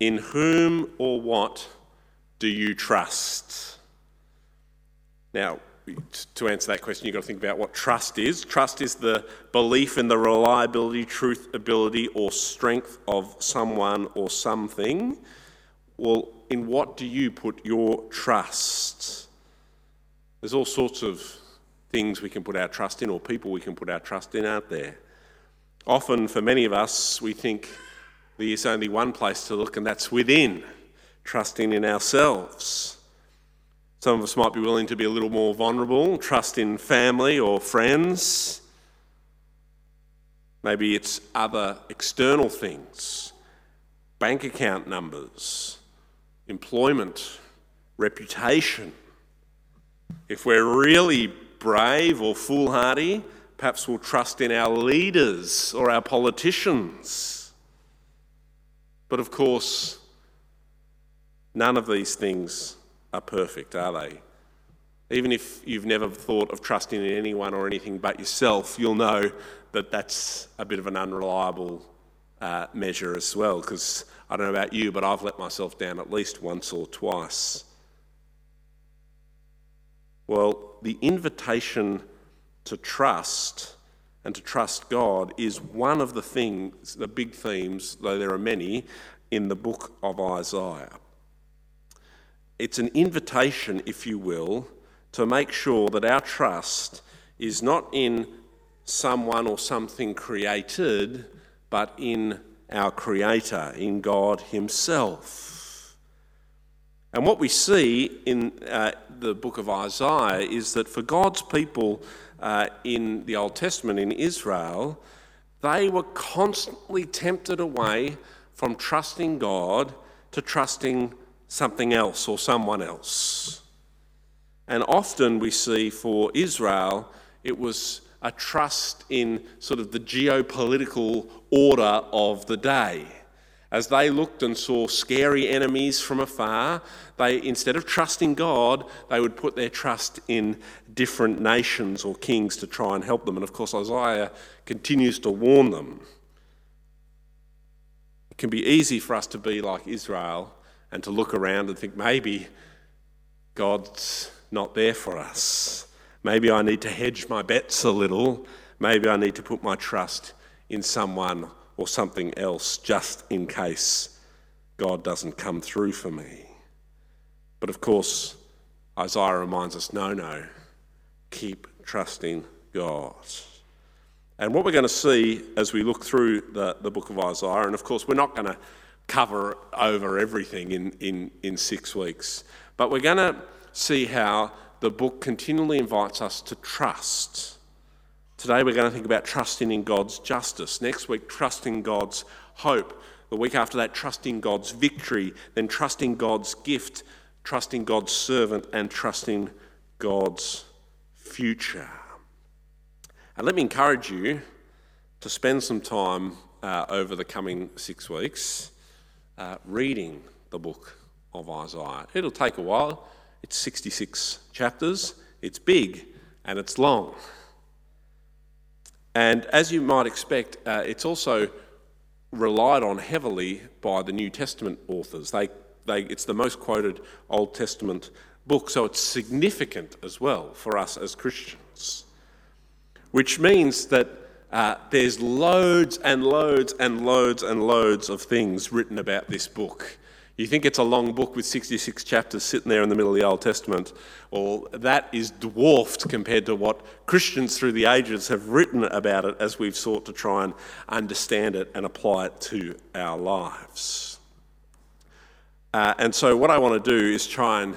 In whom or what do you trust? Now, to answer that question, you've got to think about what trust is. Trust is the belief in the reliability, truth, ability, or strength of someone or something. Well, in what do you put your trust? There's all sorts of things we can put our trust in, or people we can put our trust in, aren't there? Often, for many of us, we think there's only one place to look, and that's within, trusting in ourselves. Some of us might be willing to be a little more vulnerable, trust in family or friends. Maybe it's other external things, bank account numbers, employment, reputation. If we're really brave or foolhardy, perhaps we'll trust in our leaders or our politicians. But of course, none of these things are perfect, are they? Even if you've never thought of trusting in anyone or anything but yourself, you'll know that that's a bit of an unreliable uh, measure as well. Because I don't know about you, but I've let myself down at least once or twice. Well, the invitation to trust and to trust God is one of the things, the big themes, though there are many, in the book of Isaiah. It's an invitation, if you will, to make sure that our trust is not in someone or something created, but in our Creator, in God Himself. And what we see in uh, the book of Isaiah is that for God's people uh, in the Old Testament in Israel, they were constantly tempted away from trusting God to trusting something else or someone else. And often we see for Israel, it was a trust in sort of the geopolitical order of the day. As they looked and saw scary enemies from afar, they, instead of trusting God, they would put their trust in different nations or kings to try and help them. And of course, Isaiah continues to warn them. It can be easy for us to be like Israel and to look around and think maybe God's not there for us. Maybe I need to hedge my bets a little. Maybe I need to put my trust in someone or something else just in case God doesn't come through for me. But of course, Isaiah reminds us no, no, keep trusting God. And what we're going to see as we look through the, the book of Isaiah, and of course, we're not going to cover over everything in, in, in six weeks. But we're going to see how the book continually invites us to trust. Today we're going to think about trusting in God's justice. Next week, trusting God's hope. The week after that, trusting God's victory. Then trusting God's gift, trusting God's servant, and trusting God's future. And let me encourage you to spend some time uh, over the coming six weeks uh, reading the book of Isaiah. It'll take a while. It's 66 chapters, it's big, and it's long. And as you might expect, uh, it's also relied on heavily by the New Testament authors. They, they, it's the most quoted Old Testament book, so it's significant as well for us as Christians. Which means that uh, there's loads and loads and loads and loads of things written about this book. You think it's a long book with 66 chapters sitting there in the middle of the Old Testament. Well, that is dwarfed compared to what Christians through the ages have written about it as we've sought to try and understand it and apply it to our lives. Uh, and so, what I want to do is try and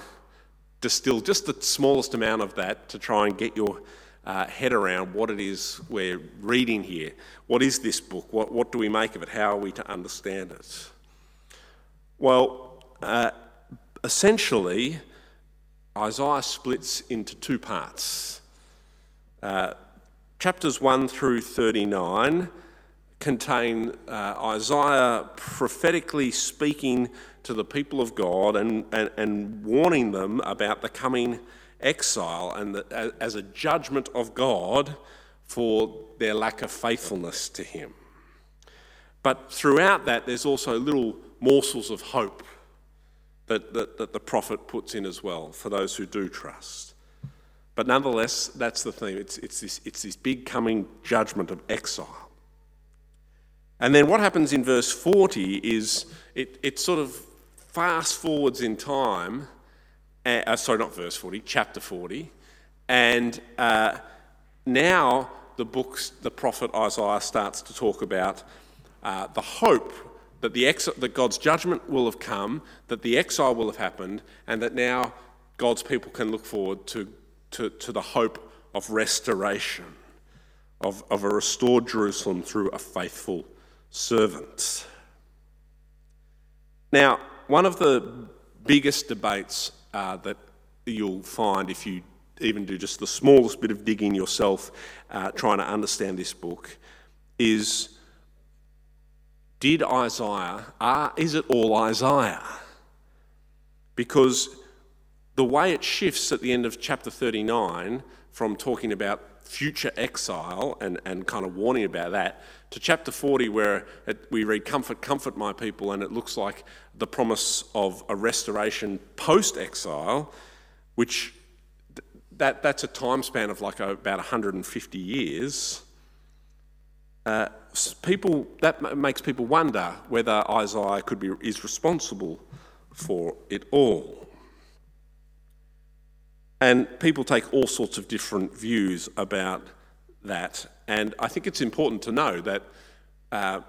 distill just the smallest amount of that to try and get your uh, head around what it is we're reading here. What is this book? What, what do we make of it? How are we to understand it? Well, uh, essentially, Isaiah splits into two parts. Uh, chapters 1 through 39 contain uh, Isaiah prophetically speaking to the people of God and, and, and warning them about the coming exile and the, as a judgment of God for their lack of faithfulness to Him. But throughout that, there's also little morsels of hope that, that, that the prophet puts in as well for those who do trust. But nonetheless, that's the theme. It's, it's, this, it's this big coming judgment of exile. And then what happens in verse 40 is it, it sort of fast forwards in time. Uh, sorry, not verse 40, chapter 40. And uh, now the books, the prophet Isaiah starts to talk about uh, the hope that, the ex- that God's judgment will have come, that the exile will have happened, and that now God's people can look forward to, to, to the hope of restoration, of, of a restored Jerusalem through a faithful servant. Now, one of the biggest debates uh, that you'll find if you even do just the smallest bit of digging yourself, uh, trying to understand this book, is did Isaiah, uh, is it all Isaiah? Because the way it shifts at the end of chapter 39 from talking about future exile and, and kind of warning about that to chapter 40 where it, we read comfort comfort my people and it looks like the promise of a restoration post exile which that, that's a time span of like about 150 years. Uh, people, that makes people wonder whether Isaiah could be, is responsible for it all. And people take all sorts of different views about that. And I think it's important to know that uh,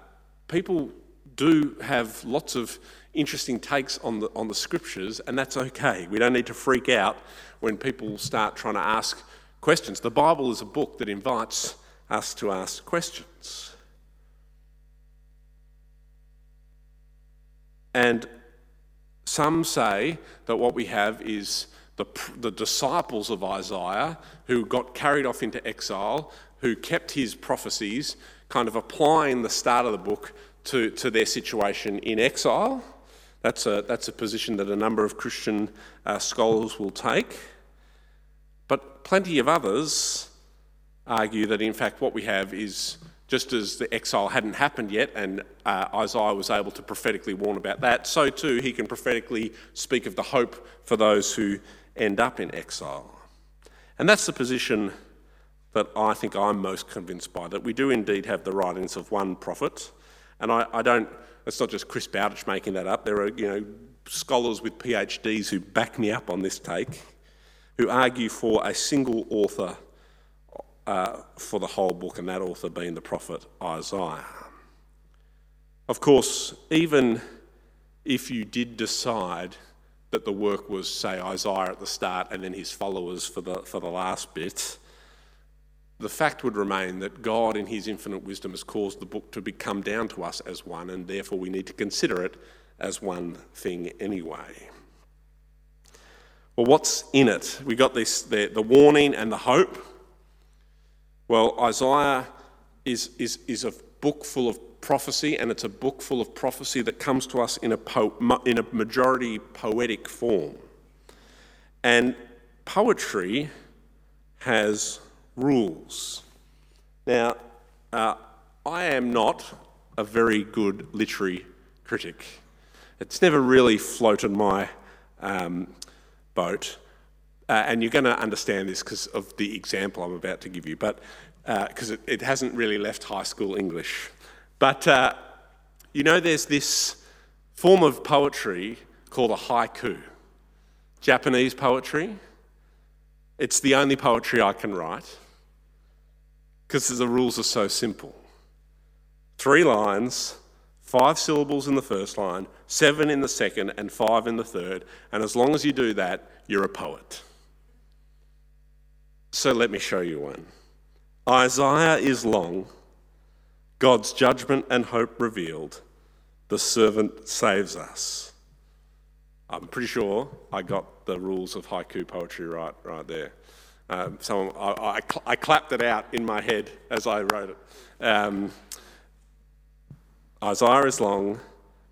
people do have lots of interesting takes on the, on the scriptures, and that's okay. We don't need to freak out when people start trying to ask questions. The Bible is a book that invites us to ask questions. And some say that what we have is the, the disciples of Isaiah who got carried off into exile, who kept his prophecies, kind of applying the start of the book to, to their situation in exile. That's a, that's a position that a number of Christian uh, scholars will take. But plenty of others argue that, in fact, what we have is just as the exile hadn't happened yet, and uh, Isaiah was able to prophetically warn about that, so too he can prophetically speak of the hope for those who end up in exile. And that's the position that I think I'm most convinced by that we do indeed have the writings of one prophet. And I, I don't it's not just Chris Bowditch making that up. There are, you know, scholars with PhDs who back me up on this take, who argue for a single author uh, for the whole book, and that author being the prophet Isaiah. Of course, even if you did decide that the work was, say, Isaiah at the start and then his followers for the, for the last bit, the fact would remain that God, in His infinite wisdom, has caused the book to become down to us as one, and therefore we need to consider it as one thing anyway. Well, what's in it? We got this the, the warning and the hope. Well, Isaiah is, is, is a book full of prophecy, and it's a book full of prophecy that comes to us in a, po- in a majority poetic form. And poetry has rules. Now, uh, I am not a very good literary critic. It's never really floated my um, boat. Uh, and you're going to understand this because of the example I'm about to give you, but because uh, it, it, hasn't really left high school English. But uh, you know, there's this form of poetry called a haiku, Japanese poetry. It's the only poetry I can write because the rules are so simple. Three lines, five syllables in the first line, seven in the second, and five in the third. And as long as you do that, you're a poet. So let me show you one. Isaiah is long, God's judgment and hope revealed. The servant saves us. I'm pretty sure I got the rules of haiku poetry right, right there. Um, I, I, I, clapped it out in my head as I wrote it. Um, Isaiah is long,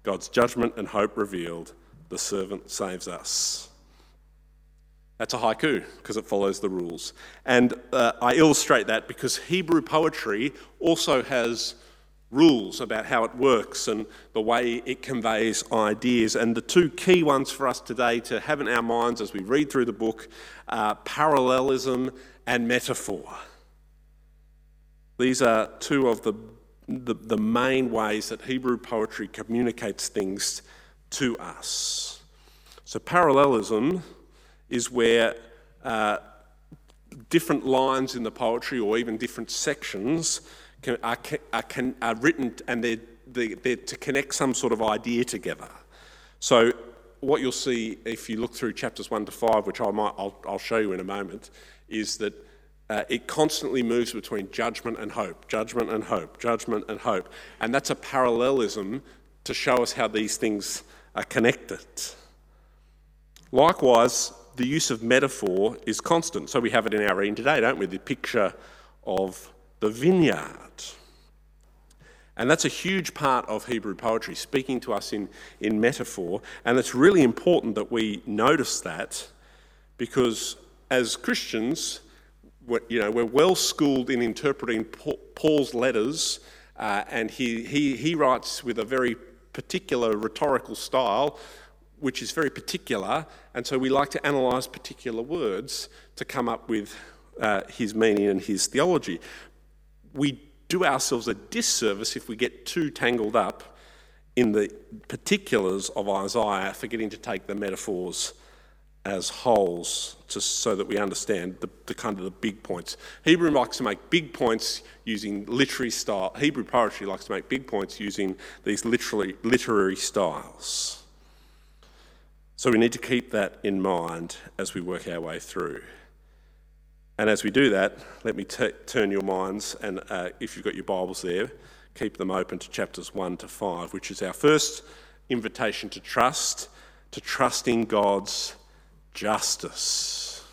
God's judgment and hope revealed, the servant saves us. That's a haiku because it follows the rules. And uh, I illustrate that because Hebrew poetry also has rules about how it works and the way it conveys ideas. And the two key ones for us today to have in our minds as we read through the book are parallelism and metaphor. These are two of the, the, the main ways that Hebrew poetry communicates things to us. So, parallelism is where uh, different lines in the poetry or even different sections can, are, are, can, are, written and they're, they're to connect some sort of idea together. So, what you'll see if you look through chapters 1 to 5, which I might, I'll, I'll show you in a moment, is that uh, it constantly moves between judgment and hope, judgment and hope, judgment and hope. And that's a parallelism to show us how these things are connected. Likewise, the use of metaphor is constant. So we have it in our reading today, don't we? The picture of the vineyard. And that's a huge part of Hebrew poetry, speaking to us in, in metaphor. And it's really important that we notice that because as Christians, we're, you know, we're well schooled in interpreting Paul's letters, uh, and he, he, he writes with a very particular rhetorical style, which is very particular. And so we like to analyse particular words to come up with uh, his meaning and his theology we do ourselves a disservice if we get too tangled up in the particulars of Isaiah, forgetting to take the metaphors as wholes to, so that we understand the, the, kind of the big points. Hebrew likes to make big points using literary style. Hebrew poetry likes to make big points using these literary, literary styles. So we need to keep that in mind as we work our way through. And as we do that, let me t- turn your minds, and uh, if you've got your Bibles there, keep them open to chapters 1 to 5, which is our first invitation to trust, to trust in God's justice.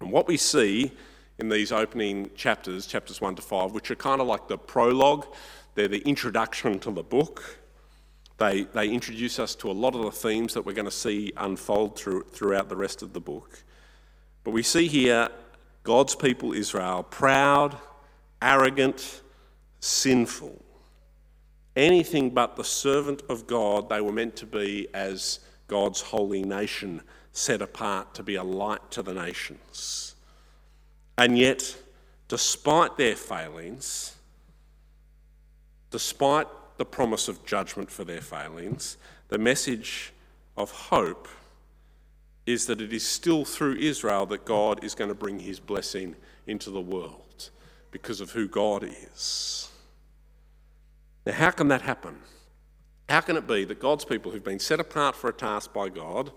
And what we see in these opening chapters, chapters 1 to 5, which are kind of like the prologue, they're the introduction to the book. They, they introduce us to a lot of the themes that we're going to see unfold through, throughout the rest of the book. But we see here God's people Israel, proud, arrogant, sinful. Anything but the servant of God they were meant to be as God's holy nation, set apart to be a light to the nations. And yet, despite their failings, despite the promise of judgment for their failings, the message of hope is that it is still through Israel that God is going to bring his blessing into the world because of who God is. Now, how can that happen? How can it be that God's people who've been set apart for a task by God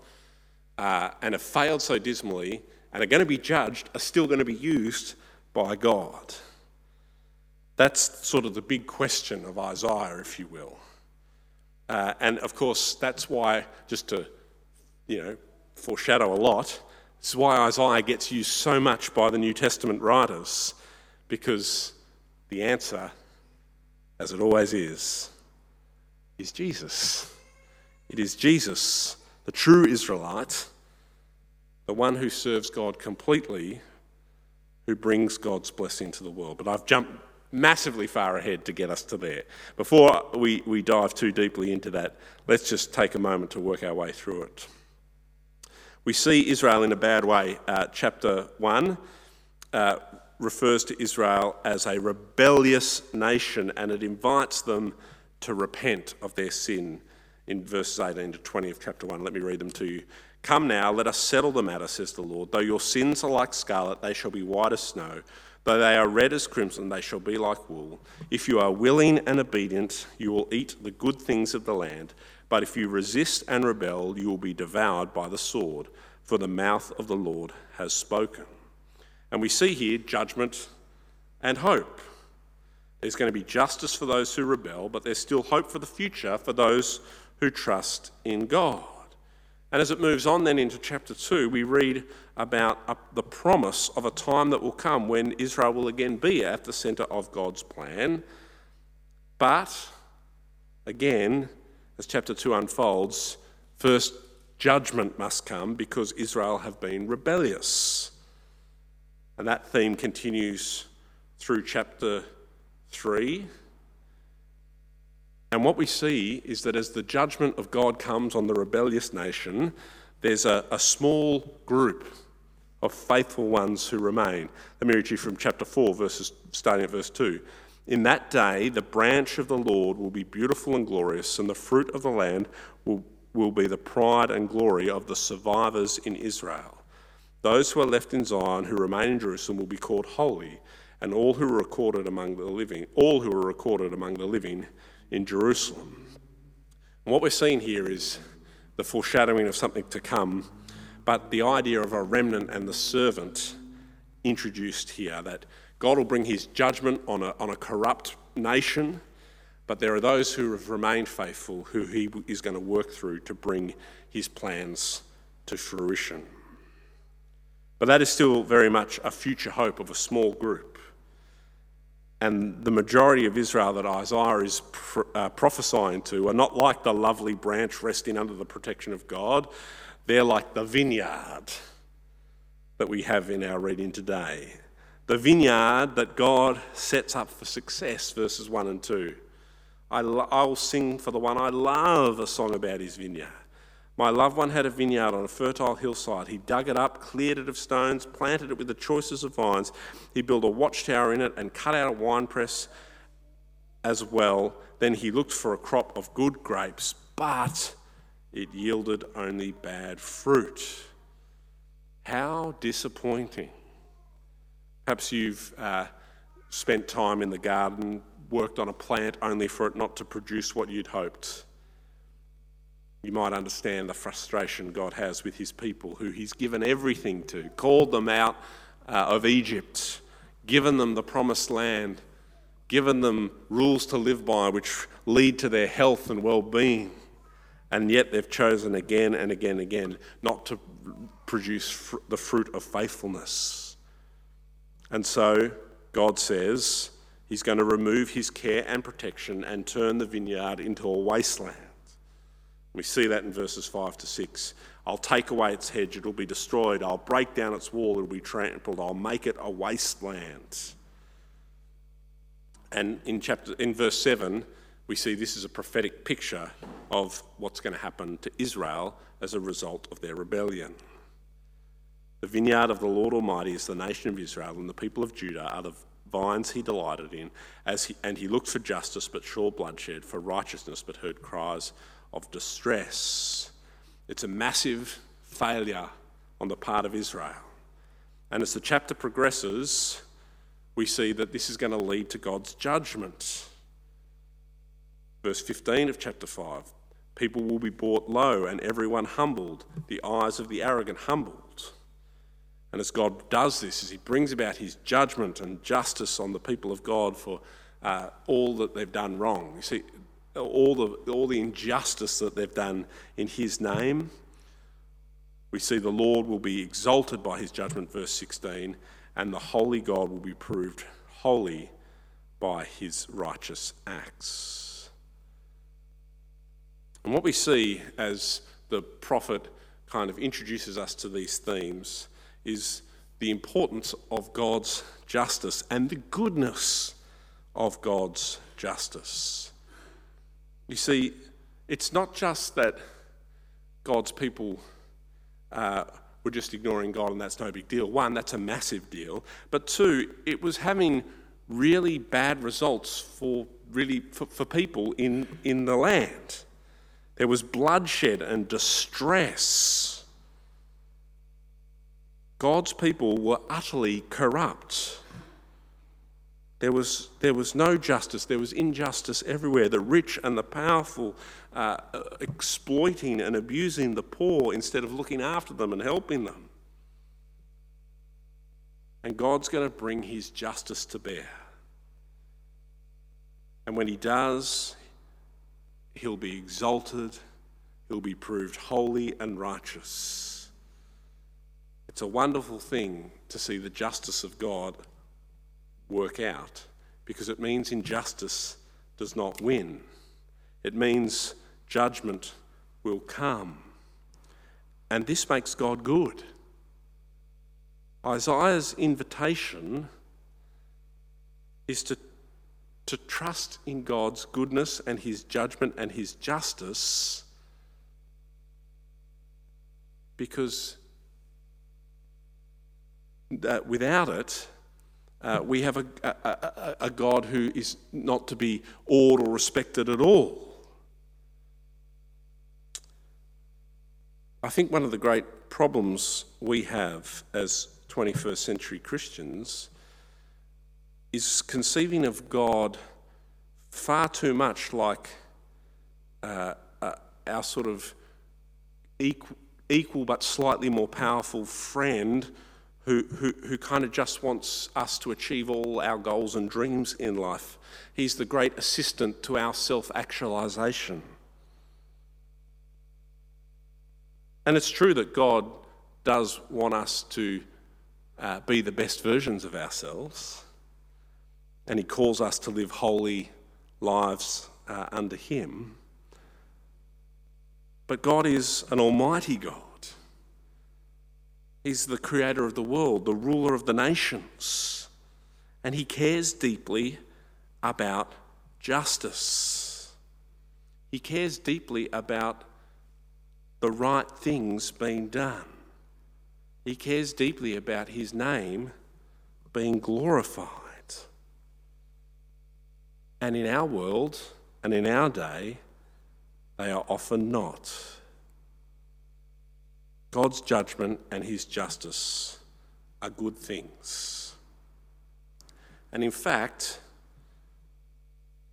uh, and have failed so dismally and are going to be judged are still going to be used by God? That's sort of the big question of Isaiah, if you will. Uh, and of course, that's why, just to, you know, foreshadow a lot. Is why Isaiah gets used so much by the New Testament writers, because the answer, as it always is, is Jesus. It is Jesus, the true Israelite, the one who serves God completely, who brings God's blessing to the world. But I've jumped massively far ahead to get us to there. Before we, we dive too deeply into that, let's just take a moment to work our way through it. We see Israel in a bad way. Uh, chapter 1 uh, refers to Israel as a rebellious nation and it invites them to repent of their sin in verses 18 to 20 of chapter 1. Let me read them to you. Come now, let us settle the matter, says the Lord. Though your sins are like scarlet, they shall be white as snow. Though they are red as crimson, they shall be like wool. If you are willing and obedient, you will eat the good things of the land. But if you resist and rebel, you will be devoured by the sword, for the mouth of the Lord has spoken. And we see here judgment and hope. There's going to be justice for those who rebel, but there's still hope for the future for those who trust in God. And as it moves on then into chapter 2, we read about the promise of a time that will come when Israel will again be at the centre of God's plan. But again, as chapter 2 unfolds, first judgment must come because Israel have been rebellious. And that theme continues through chapter 3 And what we see is that as the judgment of God comes on the rebellious nation, there's a, a small group of faithful ones who remain. Let me read you from chapter 4, verses, starting at verse 2. In that day, the branch of the Lord will be beautiful and glorious, and the fruit of the land will, will be the pride and glory of the survivors in Israel. Those who are left in Zion, who remain in Jerusalem, will be called holy, and all who are recorded among the living, all who are recorded among the living in Jerusalem. And what we're seeing here is the foreshadowing of something to come, but the idea of a remnant and the servant introduced here that God will bring his judgment on a, on a corrupt nation, but there are those who have remained faithful who he is going to work through to bring his plans to fruition. But that is still very much a future hope of a small group. And the majority of Israel that Isaiah is uh, prophesying to are not like the lovely branch resting under the protection of God. They're like the vineyard that we have in our reading today. The vineyard that God sets up for success, verses 1 and 2. I will sing for the one I love a song about his vineyard. My loved one had a vineyard on a fertile hillside. He dug it up, cleared it of stones, planted it with the choicest of vines. He built a watchtower in it and cut out a winepress as well. Then he looked for a crop of good grapes, but it yielded only bad fruit. How disappointing. Perhaps you've uh, spent time in the garden, worked on a plant only for it not to produce what you'd hoped you might understand the frustration God has with his people, who he's given everything to, called them out uh, of Egypt, given them the promised land, given them rules to live by which lead to their health and well being. And yet they've chosen again and again and again not to produce fr- the fruit of faithfulness. And so God says he's going to remove his care and protection and turn the vineyard into a wasteland. We see that in verses 5 to 6. I'll take away its hedge, it'll be destroyed. I'll break down its wall, it'll be trampled. I'll make it a wasteland. And in chapter in verse 7, we see this is a prophetic picture of what's going to happen to Israel as a result of their rebellion. The vineyard of the Lord Almighty is the nation of Israel, and the people of Judah are the vines he delighted in, as he, and he looked for justice but saw bloodshed, for righteousness but heard cries of distress. It's a massive failure on the part of Israel. And as the chapter progresses, we see that this is going to lead to God's judgment. Verse 15 of chapter 5 people will be brought low and everyone humbled, the eyes of the arrogant humbled. And as God does this, as He brings about His judgment and justice on the people of God for uh, all that they've done wrong, you see, all the, all the injustice that they've done in his name. We see the Lord will be exalted by his judgment, verse 16, and the holy God will be proved holy by his righteous acts. And what we see as the prophet kind of introduces us to these themes is the importance of God's justice and the goodness of God's justice. You see, it's not just that God's people uh, were just ignoring God and that's no big deal. One, that's a massive deal. But two, it was having really bad results for really for, for people in, in the land. There was bloodshed and distress. God's people were utterly corrupt. There was, there was no justice, there was injustice everywhere. The rich and the powerful uh, exploiting and abusing the poor instead of looking after them and helping them. And God's going to bring his justice to bear. And when he does, he'll be exalted, he'll be proved holy and righteous. It's a wonderful thing to see the justice of God work out because it means injustice does not win. It means judgment will come. And this makes God good. Isaiah's invitation is to to trust in God's goodness and his judgment and his justice because uh, without it, uh, we have a, a, a, God who is not to be awed or respected at all. I think one of the great problems we have as 21st century Christians is conceiving of God far too much like uh, uh, our sort of equal, equal but slightly more powerful friend who, who, who kind of just wants us to achieve all our goals and dreams in life. He's the great assistant to our self actualization. And it's true that God does want us to uh, be the best versions of ourselves, and He calls us to live holy lives uh, under Him. But God is an almighty God. He's the creator of the world, the ruler of the nations, and He cares deeply about justice. He cares deeply about the right things being done. He cares deeply about his name being glorified. And in our world and in our day, they are often not. God's judgment and his justice are good things. And in fact,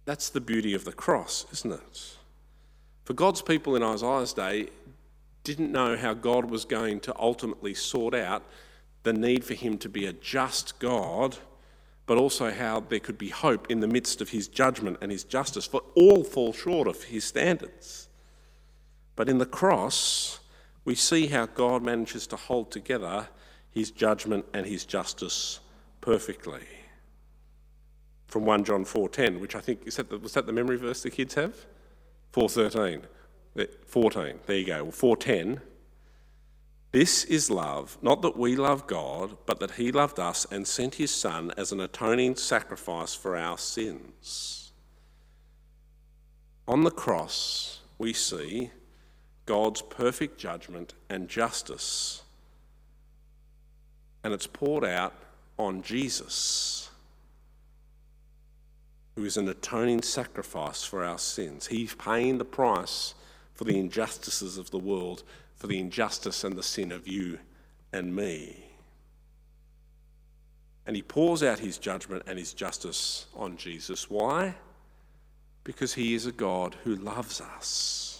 that's the beauty of the cross, isn't it? For God's people in Isaiah's day, didn't know how God was going to ultimately sort out the need for him to be a just God, but also how there could be hope in the midst of his judgment and his justice, for all fall short of his standards. But in the cross, we see how God manages to hold together his judgment and his justice perfectly. From 1 John 4:10, which I think is that the, was that the memory verse the kids have? 4:13. 14, there you go. Well, 410. This is love, not that we love God, but that He loved us and sent His Son as an atoning sacrifice for our sins. On the cross, we see God's perfect judgment and justice, and it's poured out on Jesus, who is an atoning sacrifice for our sins. He's paying the price for the injustices of the world, for the injustice and the sin of you and me. And he pours out his judgment and his justice on Jesus. Why? Because he is a God who loves us.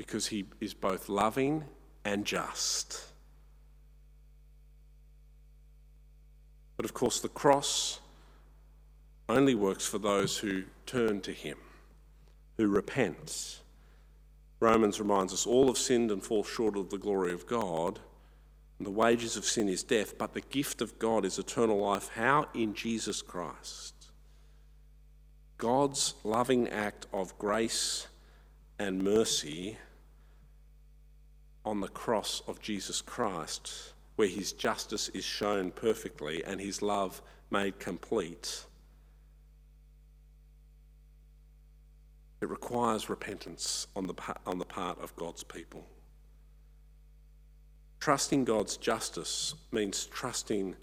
Because he is both loving and just. But of course, the cross only works for those who turn to him who repents. Romans reminds us all have sinned and fall short of the glory of God. And the wages of sin is death, but the gift of God is eternal life. How? In Jesus Christ. God's loving act of grace and mercy on the cross of Jesus Christ, where his justice is shown perfectly and his love made complete It requires repentance on the, on the part of God's people. Trusting God's justice means trusting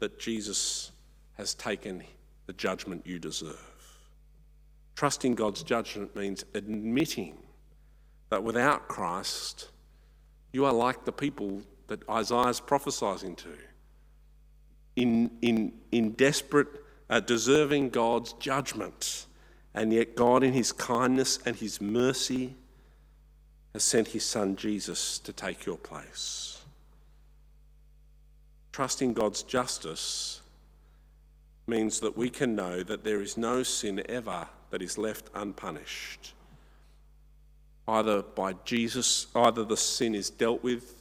that Jesus has taken the judgment you deserve. Trusting God's judgment means admitting that without Christ, you are like the people that Isaiah is prophesying to, in, in, in desperate, uh, deserving God's judgment. And yet, God, in His kindness and His mercy, has sent His Son Jesus to take your place. Trusting God's justice means that we can know that there is no sin ever that is left unpunished. Either by Jesus, either the sin is dealt with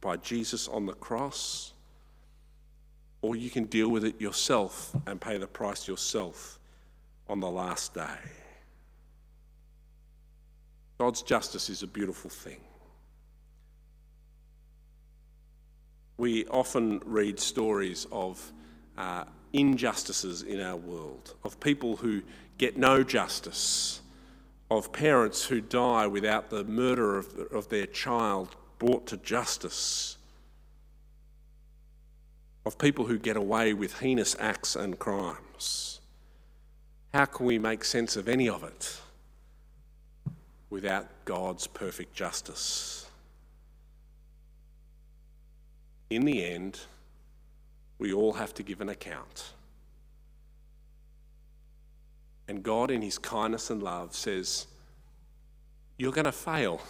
by Jesus on the cross, or you can deal with it yourself and pay the price yourself on the last day. God's justice is a beautiful thing. We often read stories of uh, injustices in our world, of people who get no justice, of parents who die without the murder of, of their child brought to justice, of people who get away with heinous acts and crimes. How can we make sense of any of it without God's perfect justice? In the end, we all have to give an account. And God, in His kindness and love, says, You're going to fail,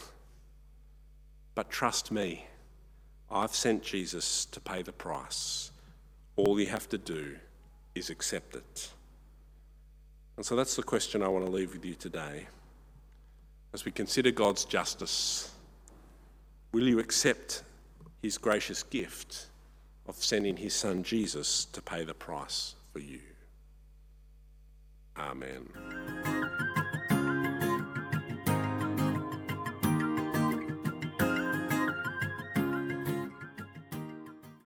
but trust me. I've sent Jesus to pay the price. All you have to do is accept it. And so that's the question I want to leave with you today. As we consider God's justice, will you accept his gracious gift of sending his son Jesus to pay the price for you? Amén.